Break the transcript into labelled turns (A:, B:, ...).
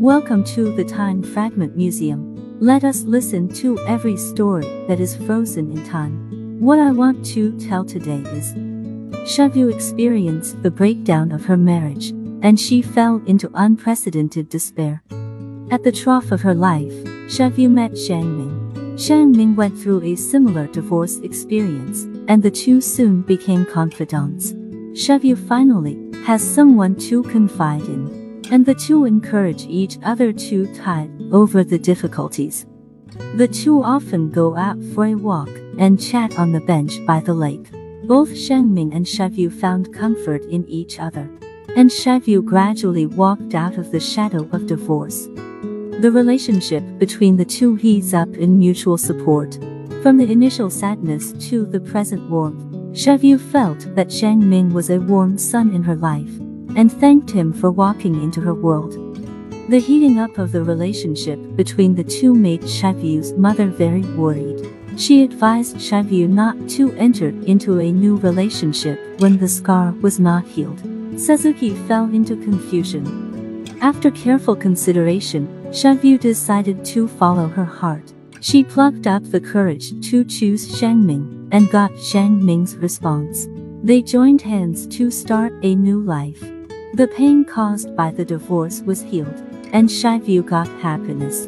A: Welcome to the Time Fragment Museum. Let us listen to every story that is frozen in time. What I want to tell today is Xiaoyu experienced the breakdown of her marriage, and she fell into unprecedented despair. At the trough of her life, Xiaoyu met Shangming. Shangming went through a similar divorce experience, and the two soon became confidants. Xiaoyu finally has someone to confide in, and the two encourage each other to tide over the difficulties. The two often go out for a walk and chat on the bench by the lake. Both Shangming and Xiaoyu found comfort in each other, and Xiaoyu gradually walked out of the shadow of divorce. The relationship between the two heats up in mutual support. From the initial sadness to the present warmth, Xiaoyu felt that Shang Ming was a warm sun in her life, and thanked him for walking into her world. The heating up of the relationship between the two made Xiaoyu's mother very worried. She advised Xiaoyu not to enter into a new relationship when the scar was not healed. Suzuki fell into confusion. After careful consideration, Xiaoyu decided to follow her heart. She plucked up the courage to choose Shangming and got Shangming's response. They joined hands to start a new life. The pain caused by the divorce was healed, and Xiaoyu got happiness.